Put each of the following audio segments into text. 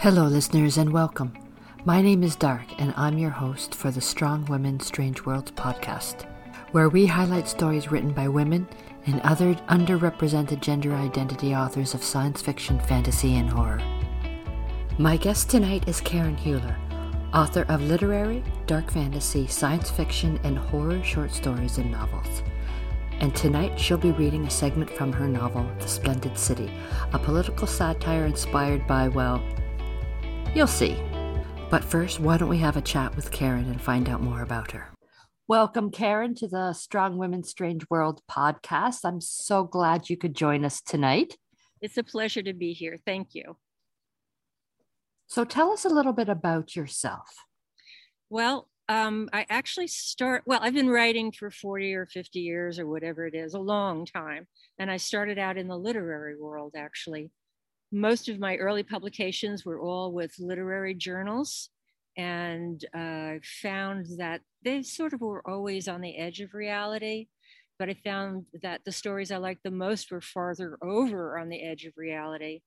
Hello, listeners, and welcome. My name is Dark, and I'm your host for the Strong Women Strange Worlds podcast, where we highlight stories written by women and other underrepresented gender identity authors of science fiction, fantasy, and horror. My guest tonight is Karen Heuler, author of literary, dark fantasy, science fiction, and horror short stories and novels. And tonight she'll be reading a segment from her novel, The Splendid City, a political satire inspired by, well, You'll see. But first, why don't we have a chat with Karen and find out more about her? Welcome, Karen, to the Strong Women Strange World podcast. I'm so glad you could join us tonight. It's a pleasure to be here. Thank you. So, tell us a little bit about yourself. Well, um, I actually start, well, I've been writing for 40 or 50 years or whatever it is, a long time. And I started out in the literary world, actually most of my early publications were all with literary journals and uh, found that they sort of were always on the edge of reality but i found that the stories i liked the most were farther over on the edge of reality.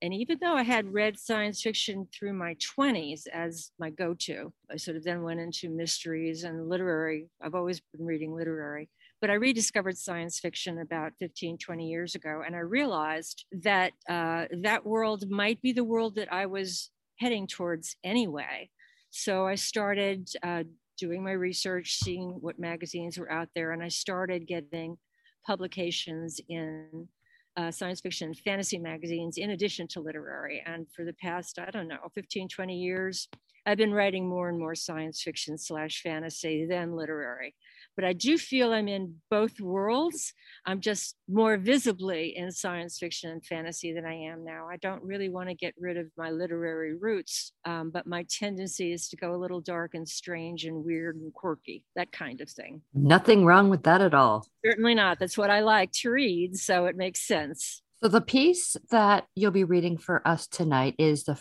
And even though i had read science fiction through my 20s as my go-to i sort of then went into mysteries and literary. I've always been reading literary but I rediscovered science fiction about 15, 20 years ago, and I realized that uh, that world might be the world that I was heading towards anyway. So I started uh, doing my research, seeing what magazines were out there, and I started getting publications in uh, science fiction and fantasy magazines in addition to literary. And for the past, I don't know, 15, 20 years, I've been writing more and more science fiction slash fantasy than literary but I do feel I'm in both worlds. I'm just more visibly in science fiction and fantasy than I am now. I don't really want to get rid of my literary roots, um, but my tendency is to go a little dark and strange and weird and quirky, that kind of thing. Nothing wrong with that at all. Certainly not. That's what I like to read, so it makes sense. So the piece that you'll be reading for us tonight is the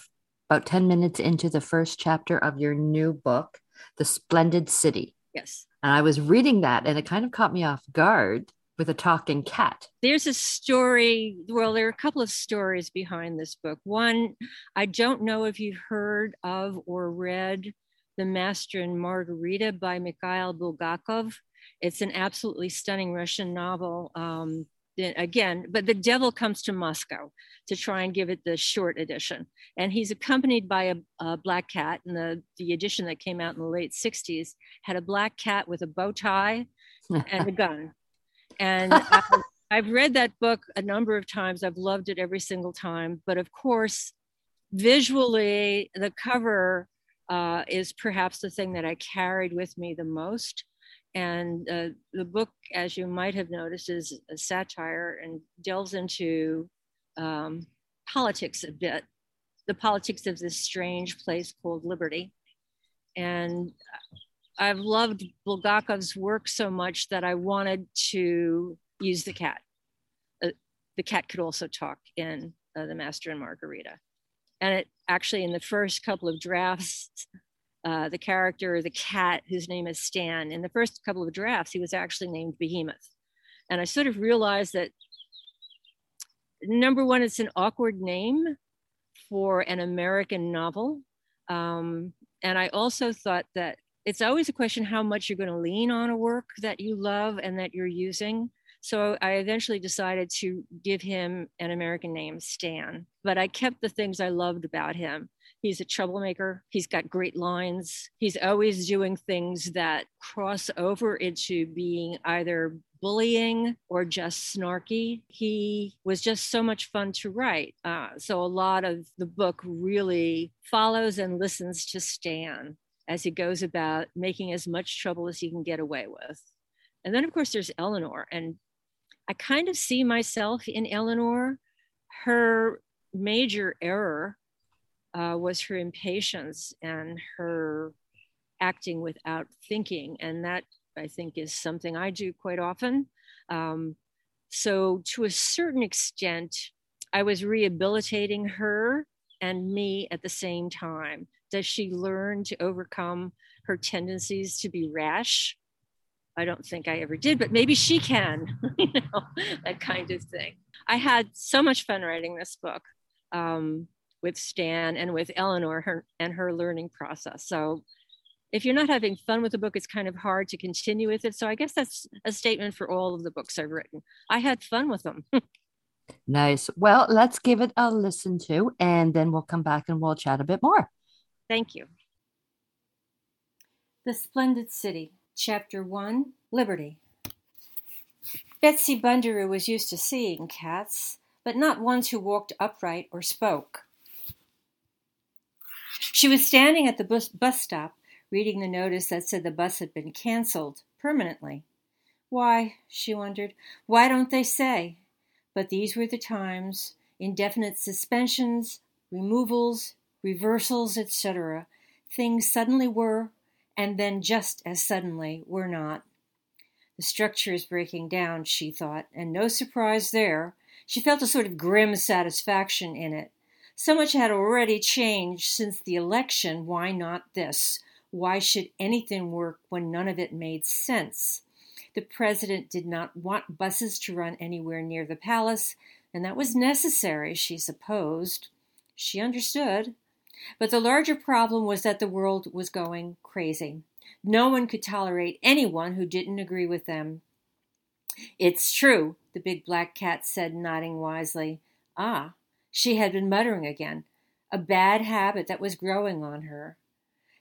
about 10 minutes into the first chapter of your new book, The Splendid City. Yes. And I was reading that and it kind of caught me off guard with a talking cat. There's a story. Well, there are a couple of stories behind this book. One, I don't know if you've heard of or read The Master and Margarita by Mikhail Bulgakov. It's an absolutely stunning Russian novel. Um, again, but the devil comes to Moscow to try and give it the short edition. And he's accompanied by a, a, black cat. And the, the edition that came out in the late 60s had a black cat with a bow tie and a gun. And I've, I've read that book a number of times. I've loved it every single time. But of course, visually, the cover uh, is perhaps the thing that I carried with me the most. And uh, the book, as you might have noticed, is a satire and delves into um, politics a bit, the politics of this strange place called Liberty. And I've loved Bulgakov's work so much that I wanted to use the cat. Uh, the cat could also talk in uh, The Master and Margarita. And it actually, in the first couple of drafts, uh, the character, the cat, whose name is Stan, in the first couple of drafts, he was actually named Behemoth. And I sort of realized that number one, it's an awkward name for an American novel. Um, and I also thought that it's always a question how much you're going to lean on a work that you love and that you're using. So I eventually decided to give him an American name, Stan. But I kept the things I loved about him. He's a troublemaker. He's got great lines. He's always doing things that cross over into being either bullying or just snarky. He was just so much fun to write. Uh, so a lot of the book really follows and listens to Stan as he goes about making as much trouble as he can get away with. And then, of course, there's Eleanor. And I kind of see myself in Eleanor. Her major error uh, was her impatience and her acting without thinking. And that I think is something I do quite often. Um, so, to a certain extent, I was rehabilitating her and me at the same time. Does she learn to overcome her tendencies to be rash? I don't think I ever did, but maybe she can, you know, that kind of thing. I had so much fun writing this book. Um, with Stan and with Eleanor her, and her learning process. So if you're not having fun with the book, it's kind of hard to continue with it. So I guess that's a statement for all of the books I've written. I had fun with them. nice. Well, let's give it a listen to, and then we'll come back and we'll chat a bit more. Thank you. The Splendid City, Chapter 1 Liberty. Betsy Bundaroo was used to seeing cats, but not ones who walked upright or spoke. She was standing at the bus, bus stop, reading the notice that said the bus had been canceled permanently. Why, she wondered, why don't they say? But these were the times indefinite suspensions, removals, reversals, etc. Things suddenly were, and then just as suddenly were not. The structure is breaking down, she thought, and no surprise there. She felt a sort of grim satisfaction in it. So much had already changed since the election. Why not this? Why should anything work when none of it made sense? The president did not want buses to run anywhere near the palace, and that was necessary, she supposed. She understood. But the larger problem was that the world was going crazy. No one could tolerate anyone who didn't agree with them. It's true, the big black cat said, nodding wisely. Ah, she had been muttering again. A bad habit that was growing on her.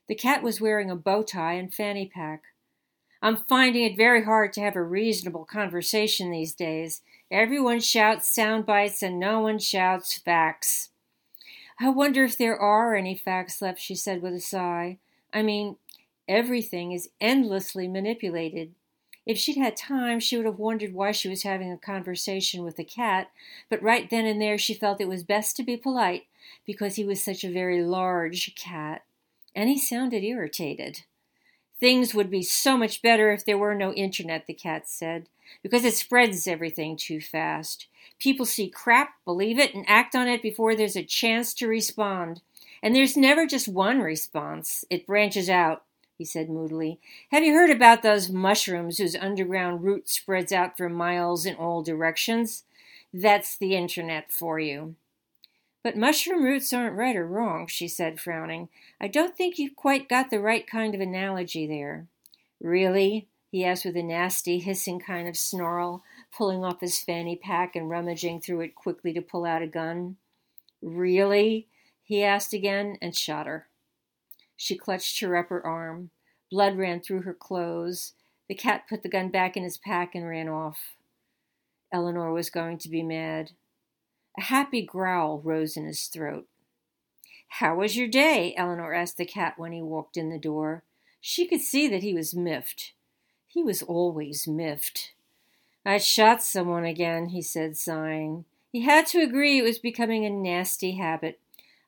The cat was wearing a bow tie and fanny pack. I'm finding it very hard to have a reasonable conversation these days. Everyone shouts sound bites and no one shouts facts. I wonder if there are any facts left, she said with a sigh. I mean, everything is endlessly manipulated. If she'd had time, she would have wondered why she was having a conversation with a cat, but right then and there she felt it was best to be polite because he was such a very large cat, and he sounded irritated. Things would be so much better if there were no internet, the cat said, because it spreads everything too fast. People see crap, believe it, and act on it before there's a chance to respond. And there's never just one response, it branches out, he said moodily. Have you heard about those mushrooms whose underground root spreads out for miles in all directions? That's the internet for you. But mushroom roots aren't right or wrong, she said, frowning. I don't think you've quite got the right kind of analogy there. Really? he asked with a nasty, hissing kind of snarl pulling off his fanny pack and rummaging through it quickly to pull out a gun. Really? he asked again and shot her. She clutched her upper arm. Blood ran through her clothes. The cat put the gun back in his pack and ran off. Eleanor was going to be mad. A happy growl rose in his throat. How was your day? Eleanor asked the cat when he walked in the door. She could see that he was miffed. He was always miffed. I shot someone again, he said, sighing. He had to agree it was becoming a nasty habit.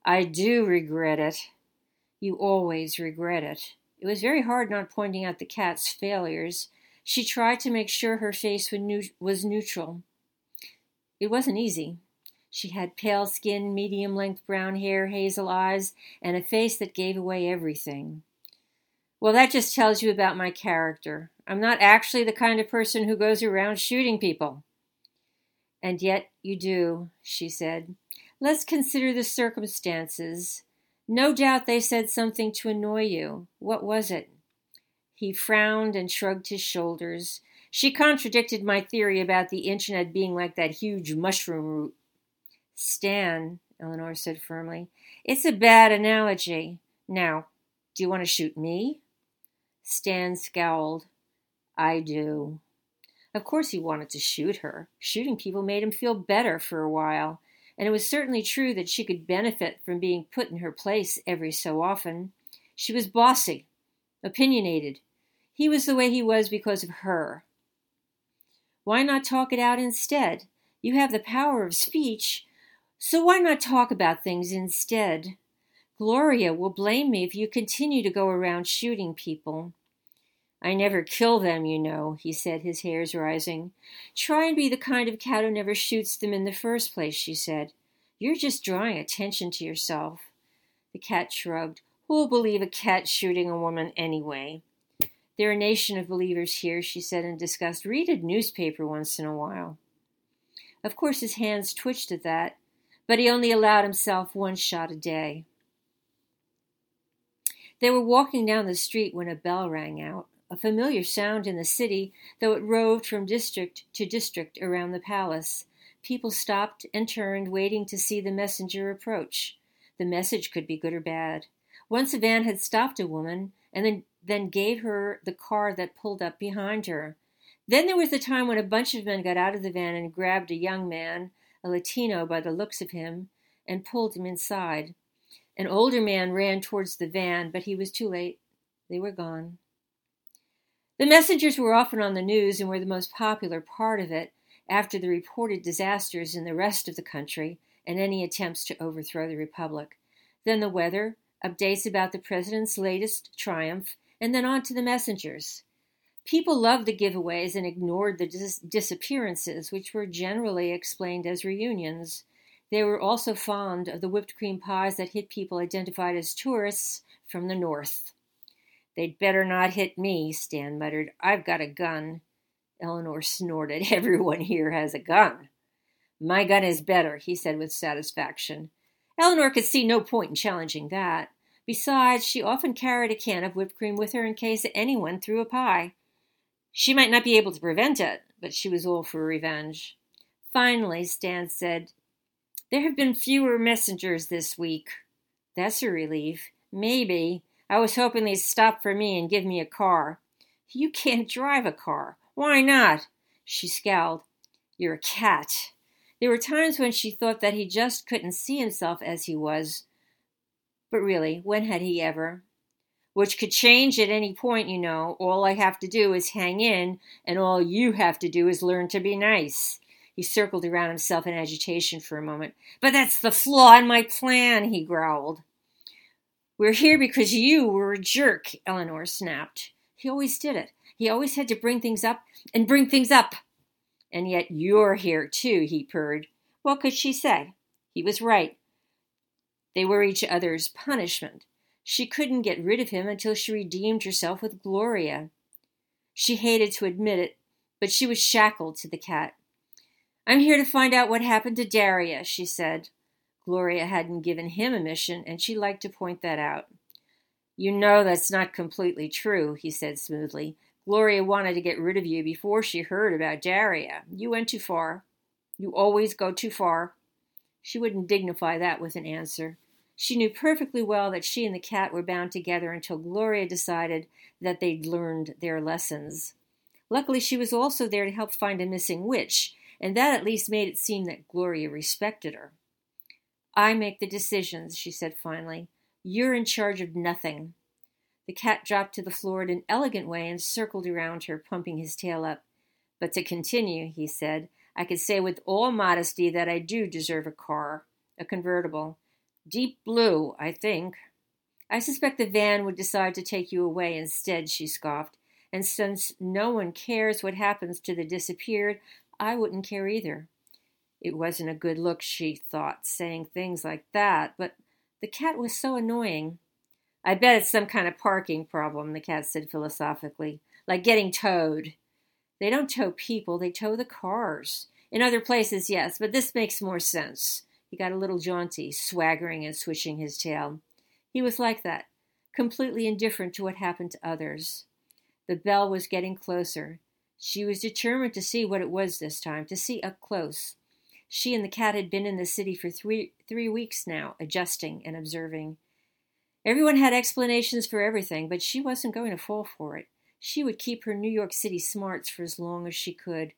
I do regret it. You always regret it. It was very hard not pointing out the cat's failures. She tried to make sure her face was neutral. It wasn't easy. She had pale skin, medium length brown hair, hazel eyes, and a face that gave away everything. Well, that just tells you about my character. I'm not actually the kind of person who goes around shooting people. And yet you do, she said. Let's consider the circumstances. No doubt they said something to annoy you. What was it? He frowned and shrugged his shoulders. She contradicted my theory about the internet being like that huge mushroom root. Stan, Eleanor said firmly, it's a bad analogy. Now, do you want to shoot me? Stan scowled. I do. Of course, he wanted to shoot her. Shooting people made him feel better for a while, and it was certainly true that she could benefit from being put in her place every so often. She was bossy, opinionated. He was the way he was because of her. Why not talk it out instead? You have the power of speech, so why not talk about things instead? Gloria will blame me if you continue to go around shooting people. I never kill them, you know, he said, his hairs rising. Try and be the kind of cat who never shoots them in the first place, she said. You're just drawing attention to yourself. The cat shrugged. Who'll believe a cat shooting a woman anyway? They're a nation of believers here, she said in disgust. Read a newspaper once in a while. Of course, his hands twitched at that, but he only allowed himself one shot a day. They were walking down the street when a bell rang out, a familiar sound in the city, though it roved from district to district around the palace. People stopped and turned, waiting to see the messenger approach. The message could be good or bad. Once a van had stopped a woman and then, then gave her the car that pulled up behind her. Then there was the time when a bunch of men got out of the van and grabbed a young man, a Latino by the looks of him, and pulled him inside. An older man ran towards the van, but he was too late. They were gone. The messengers were often on the news and were the most popular part of it after the reported disasters in the rest of the country and any attempts to overthrow the republic. Then the weather, updates about the president's latest triumph, and then on to the messengers. People loved the giveaways and ignored the dis- disappearances, which were generally explained as reunions. They were also fond of the whipped cream pies that hit people identified as tourists from the north. They'd better not hit me, Stan muttered. I've got a gun. Eleanor snorted. Everyone here has a gun. My gun is better, he said with satisfaction. Eleanor could see no point in challenging that. Besides, she often carried a can of whipped cream with her in case anyone threw a pie. She might not be able to prevent it, but she was all for revenge. Finally, Stan said, There have been fewer messengers this week. That's a relief. Maybe. I was hoping they'd stop for me and give me a car. You can't drive a car. Why not? She scowled. You're a cat. There were times when she thought that he just couldn't see himself as he was. But really, when had he ever? Which could change at any point, you know. All I have to do is hang in, and all you have to do is learn to be nice. He circled around himself in agitation for a moment. But that's the flaw in my plan, he growled. We're here because you were a jerk, Eleanor snapped. He always did it. He always had to bring things up and bring things up. And yet you're here too, he purred. What could she say? He was right. They were each other's punishment. She couldn't get rid of him until she redeemed herself with Gloria. She hated to admit it, but she was shackled to the cat. I'm here to find out what happened to Daria, she said. Gloria hadn't given him a mission, and she liked to point that out. You know that's not completely true, he said smoothly. Gloria wanted to get rid of you before she heard about Daria. You went too far. You always go too far. She wouldn't dignify that with an answer. She knew perfectly well that she and the cat were bound together until Gloria decided that they'd learned their lessons. Luckily, she was also there to help find a missing witch, and that at least made it seem that Gloria respected her. I make the decisions, she said finally. You're in charge of nothing. The cat dropped to the floor in an elegant way and circled around her, pumping his tail up. But to continue, he said, I could say with all modesty that I do deserve a car, a convertible. Deep blue, I think. I suspect the van would decide to take you away instead, she scoffed. And since no one cares what happens to the disappeared, I wouldn't care either. It wasn't a good look, she thought, saying things like that, but the cat was so annoying. I bet it's some kind of parking problem, the cat said philosophically, like getting towed. They don't tow people, they tow the cars. In other places, yes, but this makes more sense. He got a little jaunty, swaggering and swishing his tail. He was like that, completely indifferent to what happened to others. The bell was getting closer. She was determined to see what it was this time, to see up close. She and the cat had been in the city for three, three weeks now, adjusting and observing. Everyone had explanations for everything, but she wasn't going to fall for it. She would keep her New York City smarts for as long as she could.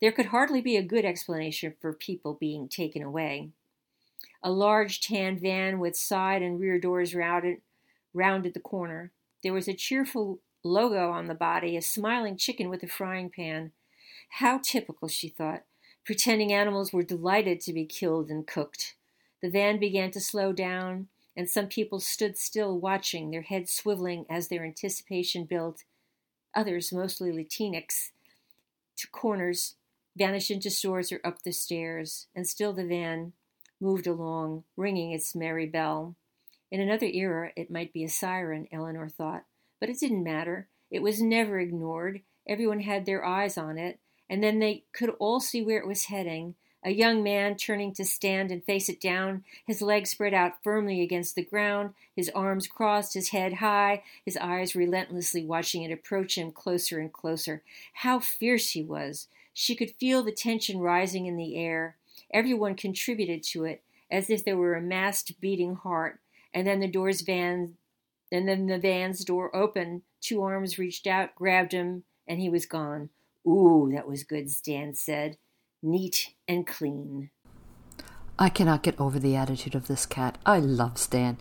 There could hardly be a good explanation for people being taken away. A large tan van with side and rear doors rounded, rounded the corner. There was a cheerful logo on the body, a smiling chicken with a frying pan. How typical, she thought, pretending animals were delighted to be killed and cooked. The van began to slow down and some people stood still watching, their heads swiveling as their anticipation built. Others, mostly Latinx, to corners, vanished into stores or up the stairs, and still the van moved along, ringing its merry bell. In another era, it might be a siren, Eleanor thought, but it didn't matter. It was never ignored. Everyone had their eyes on it, and then they could all see where it was heading A young man turning to stand and face it down, his legs spread out firmly against the ground, his arms crossed, his head high, his eyes relentlessly watching it approach him closer and closer. How fierce he was! She could feel the tension rising in the air. Everyone contributed to it, as if there were a massed beating heart. And then the door's van, and then the van's door opened. Two arms reached out, grabbed him, and he was gone. Ooh, that was good, Stan said. Neat and clean. I cannot get over the attitude of this cat. I love Stan.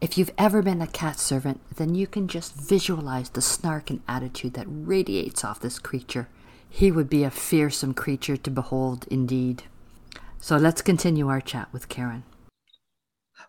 If you've ever been a cat servant, then you can just visualize the snark and attitude that radiates off this creature. He would be a fearsome creature to behold indeed. So let's continue our chat with Karen.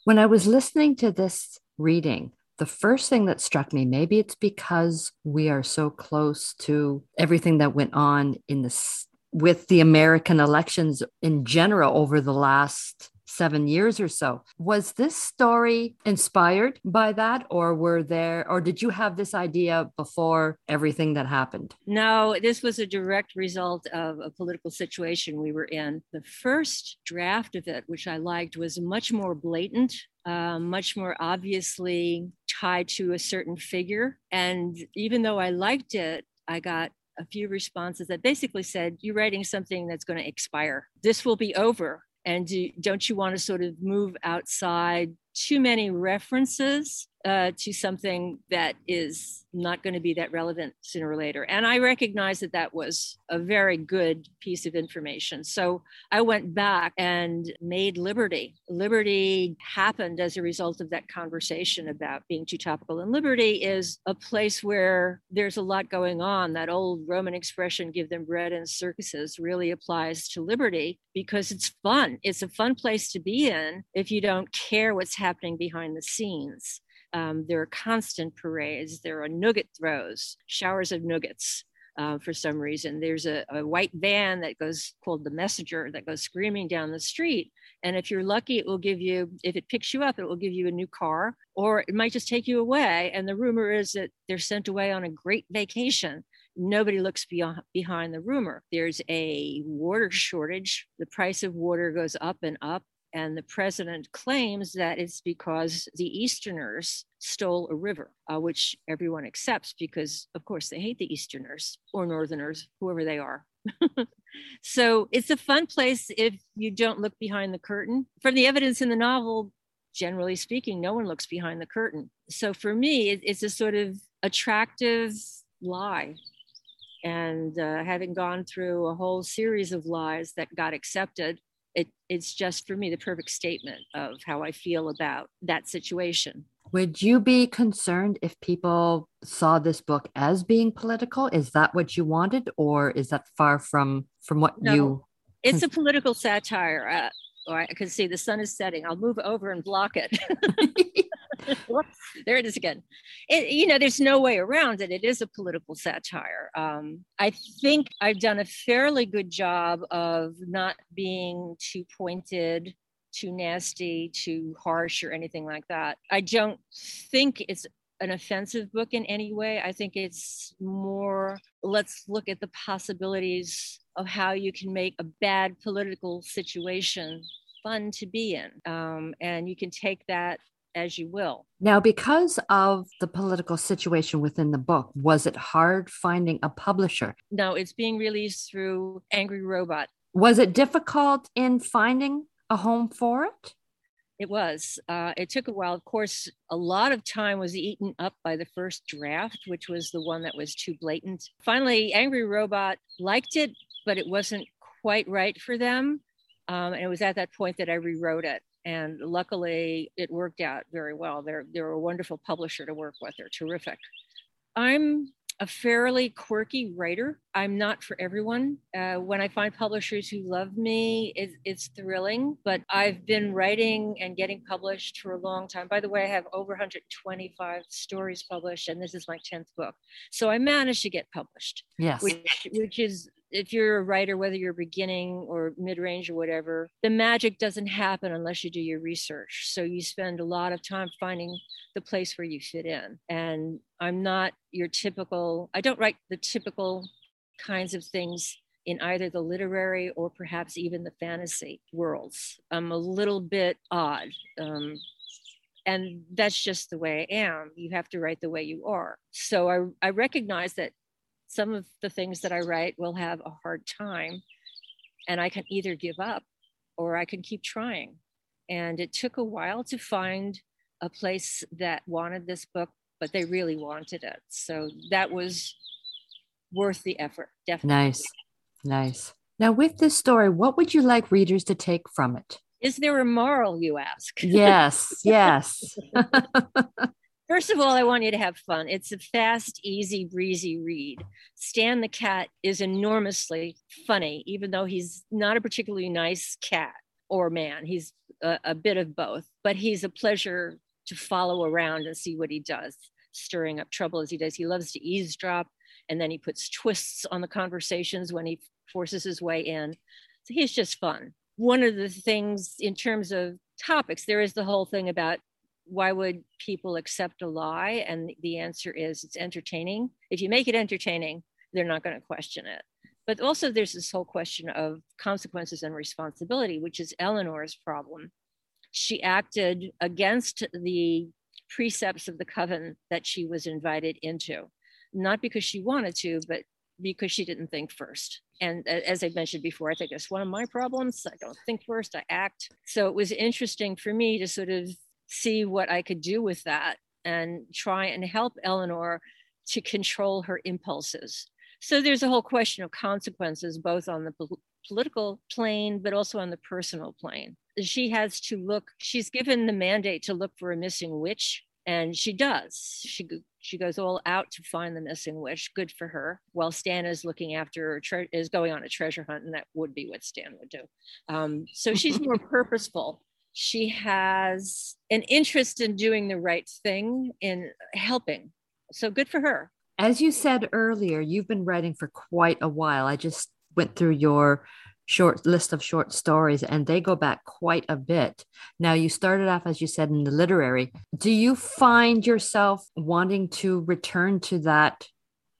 When I was listening to this reading, the first thing that struck me, maybe it's because we are so close to everything that went on in the with the American elections in general over the last seven years or so. Was this story inspired by that, or were there, or did you have this idea before everything that happened? No, this was a direct result of a political situation we were in. The first draft of it, which I liked, was much more blatant. Uh, much more obviously tied to a certain figure. And even though I liked it, I got a few responses that basically said, You're writing something that's going to expire. This will be over and do, don't you want to sort of move outside too many references uh, to something that is not going to be that relevant sooner or later. And I recognize that that was a very good piece of information. So I went back and made Liberty. Liberty happened as a result of that conversation about being too topical. And Liberty is a place where there's a lot going on. That old Roman expression, give them bread and circuses, really applies to Liberty because it's fun. It's a fun place to be in if you don't care what's happening behind the scenes. Um, there are constant parades. There are nugget throws, showers of nuggets. Uh, for some reason, there's a, a, white van that goes called the messenger that goes screaming down the street. And if you're lucky, it will give you, if it picks you up, it will give you a new car, or it might just take you away. And the rumor is that they're sent away on a great vacation nobody looks beyond, behind the rumor. There's a water shortage. The price of water goes up and up. And the president claims that it's because the Easterners stole a river, uh, which everyone accepts because, of course, they hate the Easterners or Northerners, whoever they are. so it's a fun place if you don't look behind the curtain. From the evidence in the novel, generally speaking, no one looks behind the curtain. So for me, it, it's a sort of attractive lie. And uh, having gone through a whole series of lies that got accepted, it, it's just for me the perfect statement of how I feel about that situation. Would you be concerned if people saw this book as being political? Is that what you wanted, or is that far from from what no, you? It's a political satire. Uh, or I can see the sun is setting. I'll move over and block it. there it is again. It, you know, there's no way around it. It is a political satire. Um, I think I've done a fairly good job of not being too pointed, too nasty, too harsh, or anything like that. I don't think it's an offensive book in any way. I think it's more let's look at the possibilities of how you can make a bad political situation fun to be in. Um, and you can take that as you will. Now, because of the political situation within the book, was it hard finding a publisher? No, it's being released through Angry Robot. Was it difficult in finding a home for it? It was. Uh, it took a while. Of course, a lot of time was eaten up by the first draft, which was the one that was too blatant. Finally, Angry Robot liked it, but it wasn't quite right for them. Um, and it was at that point that I rewrote it and luckily it worked out very well. They're they're a wonderful publisher to work with. They're terrific. I'm a fairly quirky writer. I'm not for everyone. Uh, when I find publishers who love me, it, it's thrilling. But I've been writing and getting published for a long time. By the way, I have over 125 stories published, and this is my 10th book. So I managed to get published. Yes. Which, which is if you're a writer, whether you're beginning or mid range or whatever, the magic doesn't happen unless you do your research. So you spend a lot of time finding the place where you fit in. And I'm not your typical, I don't write the typical kinds of things in either the literary or perhaps even the fantasy worlds. I'm a little bit odd. Um, and that's just the way I am. You have to write the way you are. So I, I recognize that some of the things that I write will have a hard time, and I can either give up or I can keep trying. And it took a while to find a place that wanted this book, but they really wanted it. So that was worth the effort, definitely. Nice, nice. Now, with this story, what would you like readers to take from it? Is there a moral, you ask? Yes, yes. First of all, I want you to have fun. It's a fast, easy, breezy read. Stan the cat is enormously funny, even though he's not a particularly nice cat or man. He's a, a bit of both, but he's a pleasure to follow around and see what he does, stirring up trouble as he does. He loves to eavesdrop and then he puts twists on the conversations when he forces his way in. So he's just fun. One of the things in terms of topics, there is the whole thing about why would people accept a lie? And the answer is it's entertaining. If you make it entertaining, they're not going to question it. But also, there's this whole question of consequences and responsibility, which is Eleanor's problem. She acted against the precepts of the coven that she was invited into, not because she wanted to, but because she didn't think first. And uh, as I mentioned before, I think that's one of my problems. I don't think first, I act. So it was interesting for me to sort of see what I could do with that and try and help Eleanor to control her impulses. So there's a whole question of consequences, both on the po- political plane, but also on the personal plane. She has to look, she's given the mandate to look for a missing witch, and she does. She, she goes all out to find the missing witch. Good for her. While Stan is looking after, tre- is going on a treasure hunt, and that would be what Stan would do. Um, so she's more purposeful she has an interest in doing the right thing, in helping. So good for her. As you said earlier, you've been writing for quite a while. I just went through your short list of short stories and they go back quite a bit. Now, you started off, as you said, in the literary. Do you find yourself wanting to return to that?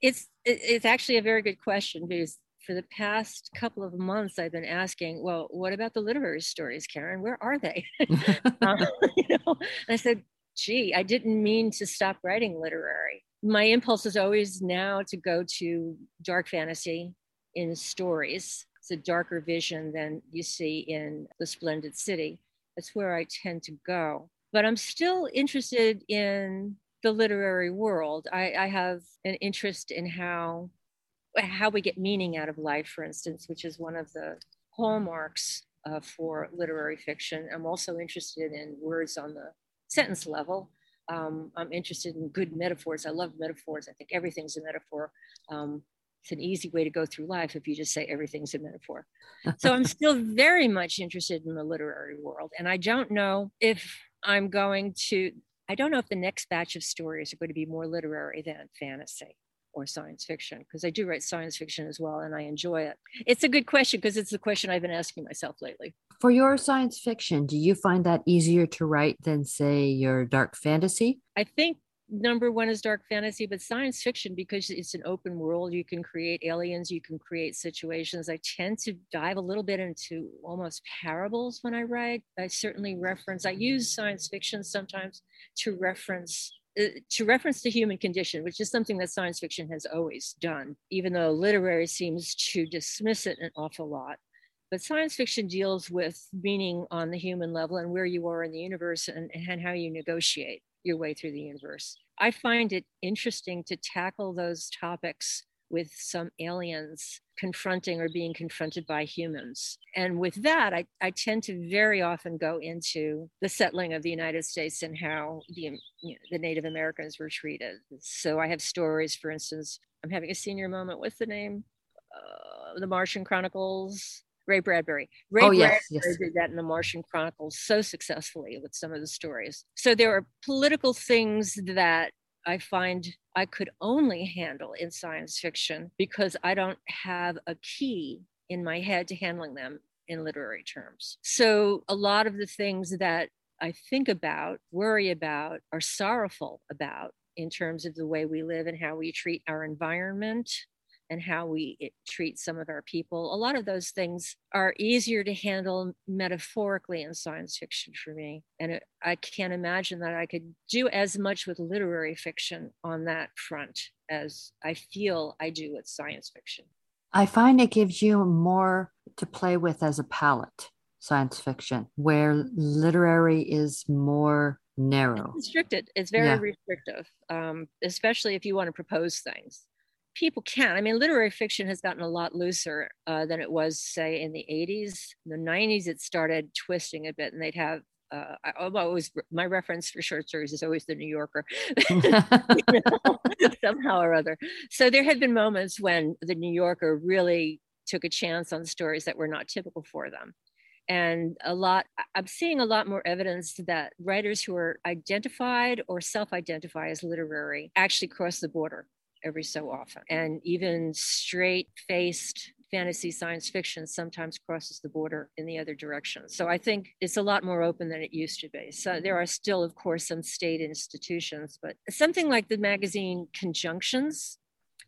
It's it's actually a very good question because for the past couple of months, I've been asking, well, what about the literary stories, Karen? Where are they? um, you know, I said, gee, I didn't mean to stop writing literary. My impulse is always now to go to dark fantasy in stories. It's a darker vision than you see in The Splendid City. That's where I tend to go. But I'm still interested in the literary world. I, I have an interest in how how we get meaning out of life, for instance, which is one of the hallmarks uh, for literary fiction. I'm also interested in words on the sentence level. Um, I'm interested in good metaphors. I love metaphors. I think everything's a metaphor. Um, it's an easy way to go through life if you just say everything's a metaphor. so I'm still very much interested in the literary world. And I don't know if I'm going to, I don't know if the next batch of stories are going to be more literary than fantasy or science fiction because I do write science fiction as well and I enjoy it. It's a good question because it's the question I've been asking myself lately. For your science fiction, do you find that easier to write than, say, your dark fantasy? I think number one is dark fantasy, but science fiction, because it's an open world, you can create aliens, you can create situations. I tend to dive a little bit into almost parables when I write. I certainly reference, I use science fiction sometimes to reference Uh, to reference the human condition, which is something that science fiction has always done, even though literary seems to dismiss it an awful lot. But science fiction deals with meaning on the human level and where you are in the universe and, and how you negotiate your way through the universe. I find it interesting to tackle those topics with some aliens confronting or being confronted by humans. And with that, I, I tend to very often go into the settling of the United States and how the, you know, the Native Americans were treated. So I have stories, for instance, I'm having a senior moment. What's the name? Uh, the Martian Chronicles. Ray Bradbury. Ray oh, Bradbury yes, yes. did that in the Martian Chronicles so successfully with some of the stories. So there are political things that I find I could only handle in science fiction because I don't have a key in my head to handling them in literary terms. So a lot of the things that I think about, worry about, are sorrowful about in terms of the way we live and how we treat our environment, and how we treat some of our people. A lot of those things are easier to handle metaphorically in science fiction for me. And it, I can't imagine that I could do as much with literary fiction on that front as I feel I do with science fiction. I find it gives you more to play with as a palette, science fiction, where literary is more narrow. It's restricted. It's very yeah. restrictive, um, especially if you want to propose things people can. I mean, literary fiction has gotten a lot looser uh, than it was, say, in the 80s. In the 90s, it started twisting a bit, and they'd have. Uh, I, always my reference for short stories is always the New Yorker, somehow or other. So there had been moments when the New Yorker really took a chance on stories that were not typical for them and a lot i'm seeing a lot more evidence that writers who are identified or self-identify as literary actually cross the border every so often. And even straight faced fantasy science fiction sometimes crosses the border in the other direction. So I think it's a lot more open than it used to be. So there are still, of course, some state institutions, but something like the magazine Conjunctions,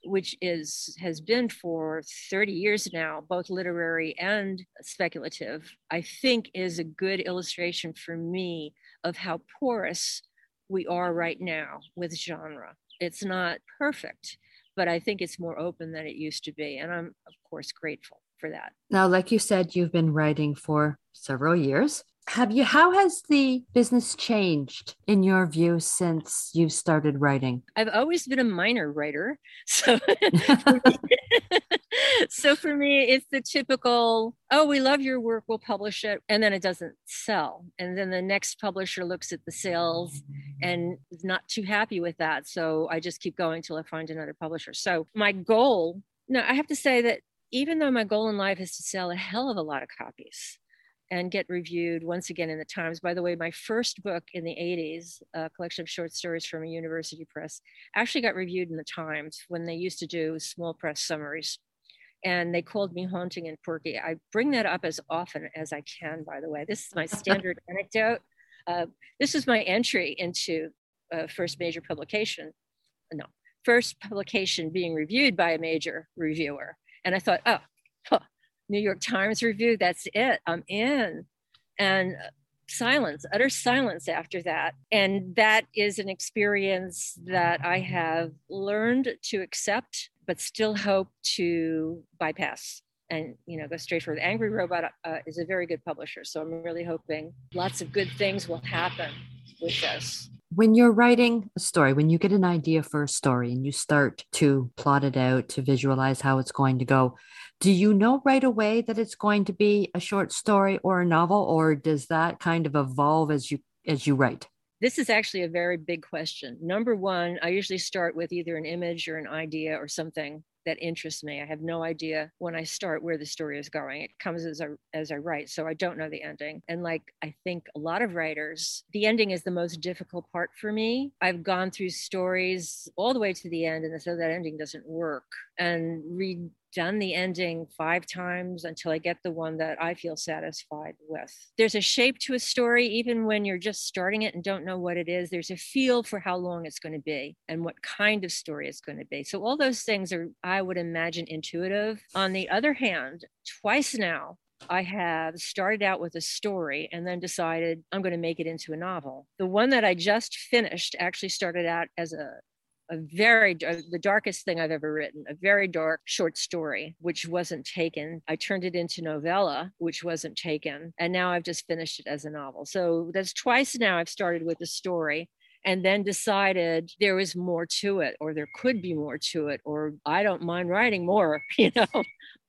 which is has been for 30 years now, both literary and speculative, I think is a good illustration for me of how porous we are right now with genre it's not perfect, but I think it's more open than it used to be. And I'm, of course, grateful for that. Now, like you said, you've been writing for several years. Have you, how has the business changed in your view since you started writing? I've always been a minor writer. So, so for me, it's the typical, oh, we love your work, we'll publish it. And then it doesn't sell. And then the next publisher looks at the sales and is not too happy with that. So I just keep going till I find another publisher. So my goal, no, I have to say that even though my goal in life is to sell a hell of a lot of copies, and get reviewed once again in the Times. By the way, my first book in the 80s, a collection of short stories from a university press, actually got reviewed in the Times when they used to do small press summaries and they called me haunting and quirky. I bring that up as often as I can, by the way. This is my standard anecdote. Uh, this is my entry into uh, first major publication. No, first publication being reviewed by a major reviewer. And I thought, oh, huh, New York Times review, that's it, I'm in. And silence, utter silence after that. And that is an experience that I have learned to accept but still hope to bypass and you know go straight for the angry robot uh, is a very good publisher. So i'm really hoping lots of good things will happen with this. When you're writing a story when you get an idea for a story and you start to plot it out to visualize how it's going to go do you know right away that it's going to be a short story or a novel or does that kind of evolve as you as you write this is actually a very big question. Number one, I usually start with either an image or an idea or something that interests me. I have no idea when I start where the story is going. It comes as I as I write, so I don't know the ending. And like I think a lot of writers, the ending is the most difficult part for me. I've gone through stories all the way to the end, and so that ending doesn't work. And read done the ending five times until I get the one that I feel satisfied with. There's a shape to a story, even when you're just starting it and don't know what it is. There's a feel for how long it's going to be and what kind of story it's going to be. So, all those things are, I would imagine, intuitive. On the other hand, twice now, I have started out with a story and then decided I'm going to make it into a novel. The one that I just finished actually started out as a a very uh, the darkest thing I've ever written, a very dark short story which wasn't taken. I turned it into novella which wasn't taken, and now I've just finished it as a novel. So that's twice now I've started with a story and then decided there was more to it or there could be more to it or I don't mind writing more, you know,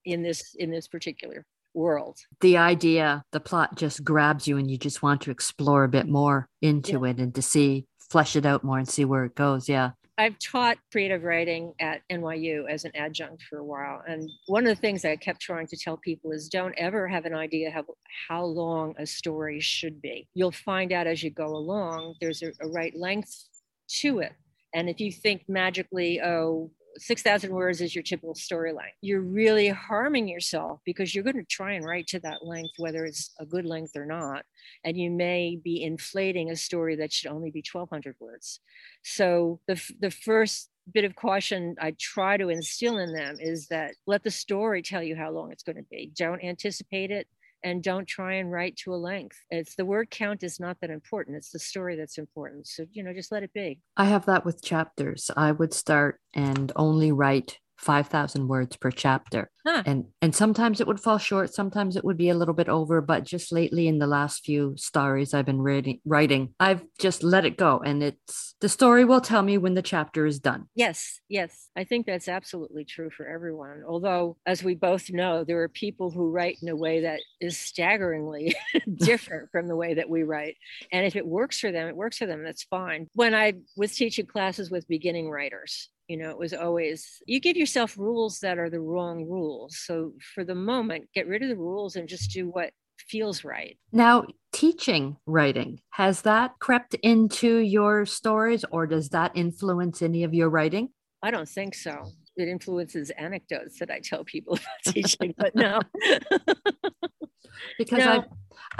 in this in this particular world. The idea, the plot just grabs you and you just want to explore a bit more into yeah. it and to see flesh it out more and see where it goes. Yeah. I've taught creative writing at NYU as an adjunct for a while. And one of the things I kept trying to tell people is don't ever have an idea how, how long a story should be. You'll find out as you go along, there's a, a right length to it. And if you think magically, oh, 6,000 words is your typical storyline. You're really harming yourself because you're going to try and write to that length, whether it's a good length or not. And you may be inflating a story that should only be 1,200 words. So the, the first bit of caution I try to instill in them is that let the story tell you how long it's going to be. Don't anticipate it and don't try and write to a length. It's the word count is not that important. It's the story that's important. So, you know, just let it be. I have that with chapters. I would start and only write 5,000 words per chapter. Huh. And and sometimes it would fall short, sometimes it would be a little bit over, but just lately in the last few stories I've been reading, writing, I've just let it go and it's the story will tell me when the chapter is done. Yes, yes. I think that's absolutely true for everyone. Although as we both know, there are people who write in a way that is staggeringly different from the way that we write. And if it works for them, it works for them. That's fine. When I was teaching classes with beginning writers, you know it was always you give yourself rules that are the wrong rules so for the moment get rid of the rules and just do what feels right. Now teaching writing has that crept into your stories or does that influence any of your writing? I don't think so. It influences anecdotes that i tell people about teaching but no. Because no. I've,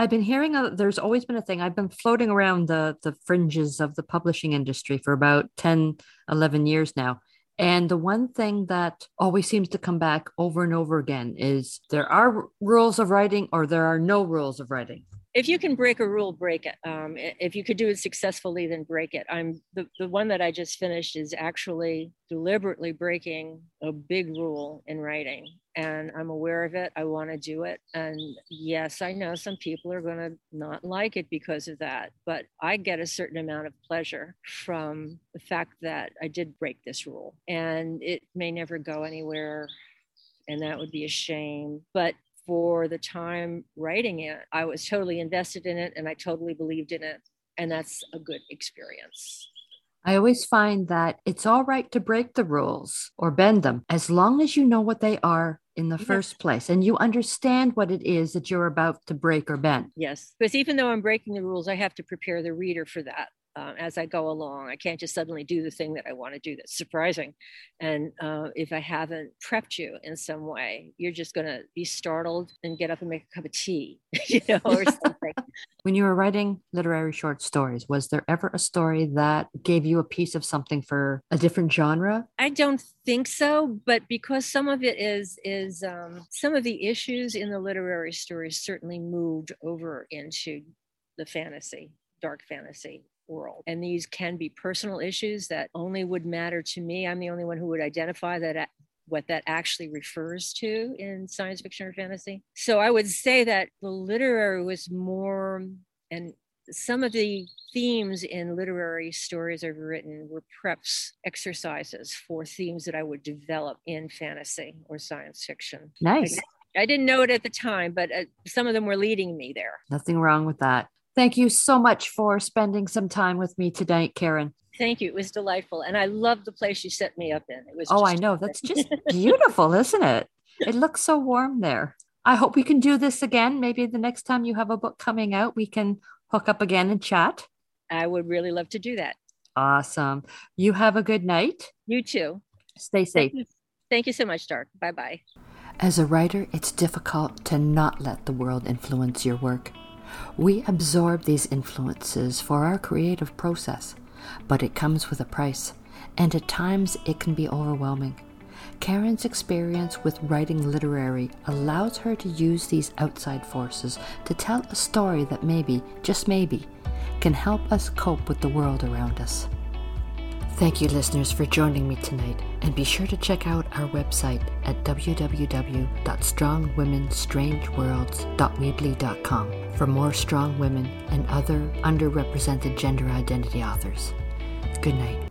I've been hearing there's always been a thing i've been floating around the the fringes of the publishing industry for about 10 11 years now. And the one thing that always seems to come back over and over again is there are rules of writing or there are no rules of writing if you can break a rule, break it. Um, if you could do it successfully, then break it. I'm the, the one that I just finished is actually deliberately breaking a big rule in writing. And I'm aware of it. I want to do it. And yes, I know some people are going to not like it because of that. But I get a certain amount of pleasure from the fact that I did break this rule. And it may never go anywhere and that would be a shame. But for the time writing it, I was totally invested in it and I totally believed in it. And that's a good experience. I always find that it's all right to break the rules or bend them as long as you know what they are in the yes. first place and you understand what it is that you're about to break or bend. Yes, because even though I'm breaking the rules, I have to prepare the reader for that uh, as I go along. I can't just suddenly do the thing that I want to do that's surprising. And uh, if I haven't prepped you in some way, you're just going to be startled and get up and make a cup of tea, you know, or something. when you were writing literary short stories, was there ever a story that gave you a piece of something for a different genre? I don't think so, but because some of it is is um, some of the issues in the literary stories certainly moved over into the fantasy dark fantasy world. And these can be personal issues that only would matter to me. I'm the only one who would identify that what that actually refers to in science fiction or fantasy. So I would say that the literary was more, and some of the themes in literary stories I've written were preps exercises for themes that I would develop in fantasy or science fiction. Nice. I, I didn't know it at the time, but uh, some of them were leading me there. Nothing wrong with that. Thank you so much for spending some time with me tonight, Karen. Thank you. It was delightful. And I love the place you set me up in. It was Oh, I know. That's just beautiful, isn't it? It looks so warm there. I hope we can do this again. Maybe the next time you have a book coming out, we can hook up again and chat. I would really love to do that. Awesome. You have a good night. You too. Stay safe. Thank you, Thank you so much, Dark. Bye bye. As a writer, it's difficult to not let the world influence your work. We absorb these influences for our creative process, but it comes with a price, and at times it can be overwhelming. Karen's experience with writing literary allows her to use these outside forces to tell a story that maybe, just maybe, can help us cope with the world around us. Thank you, listeners, for joining me tonight, and be sure to check out our website at www.strongwomenstrangeworlds.weebly.com for more strong women and other underrepresented gender identity authors. Good night.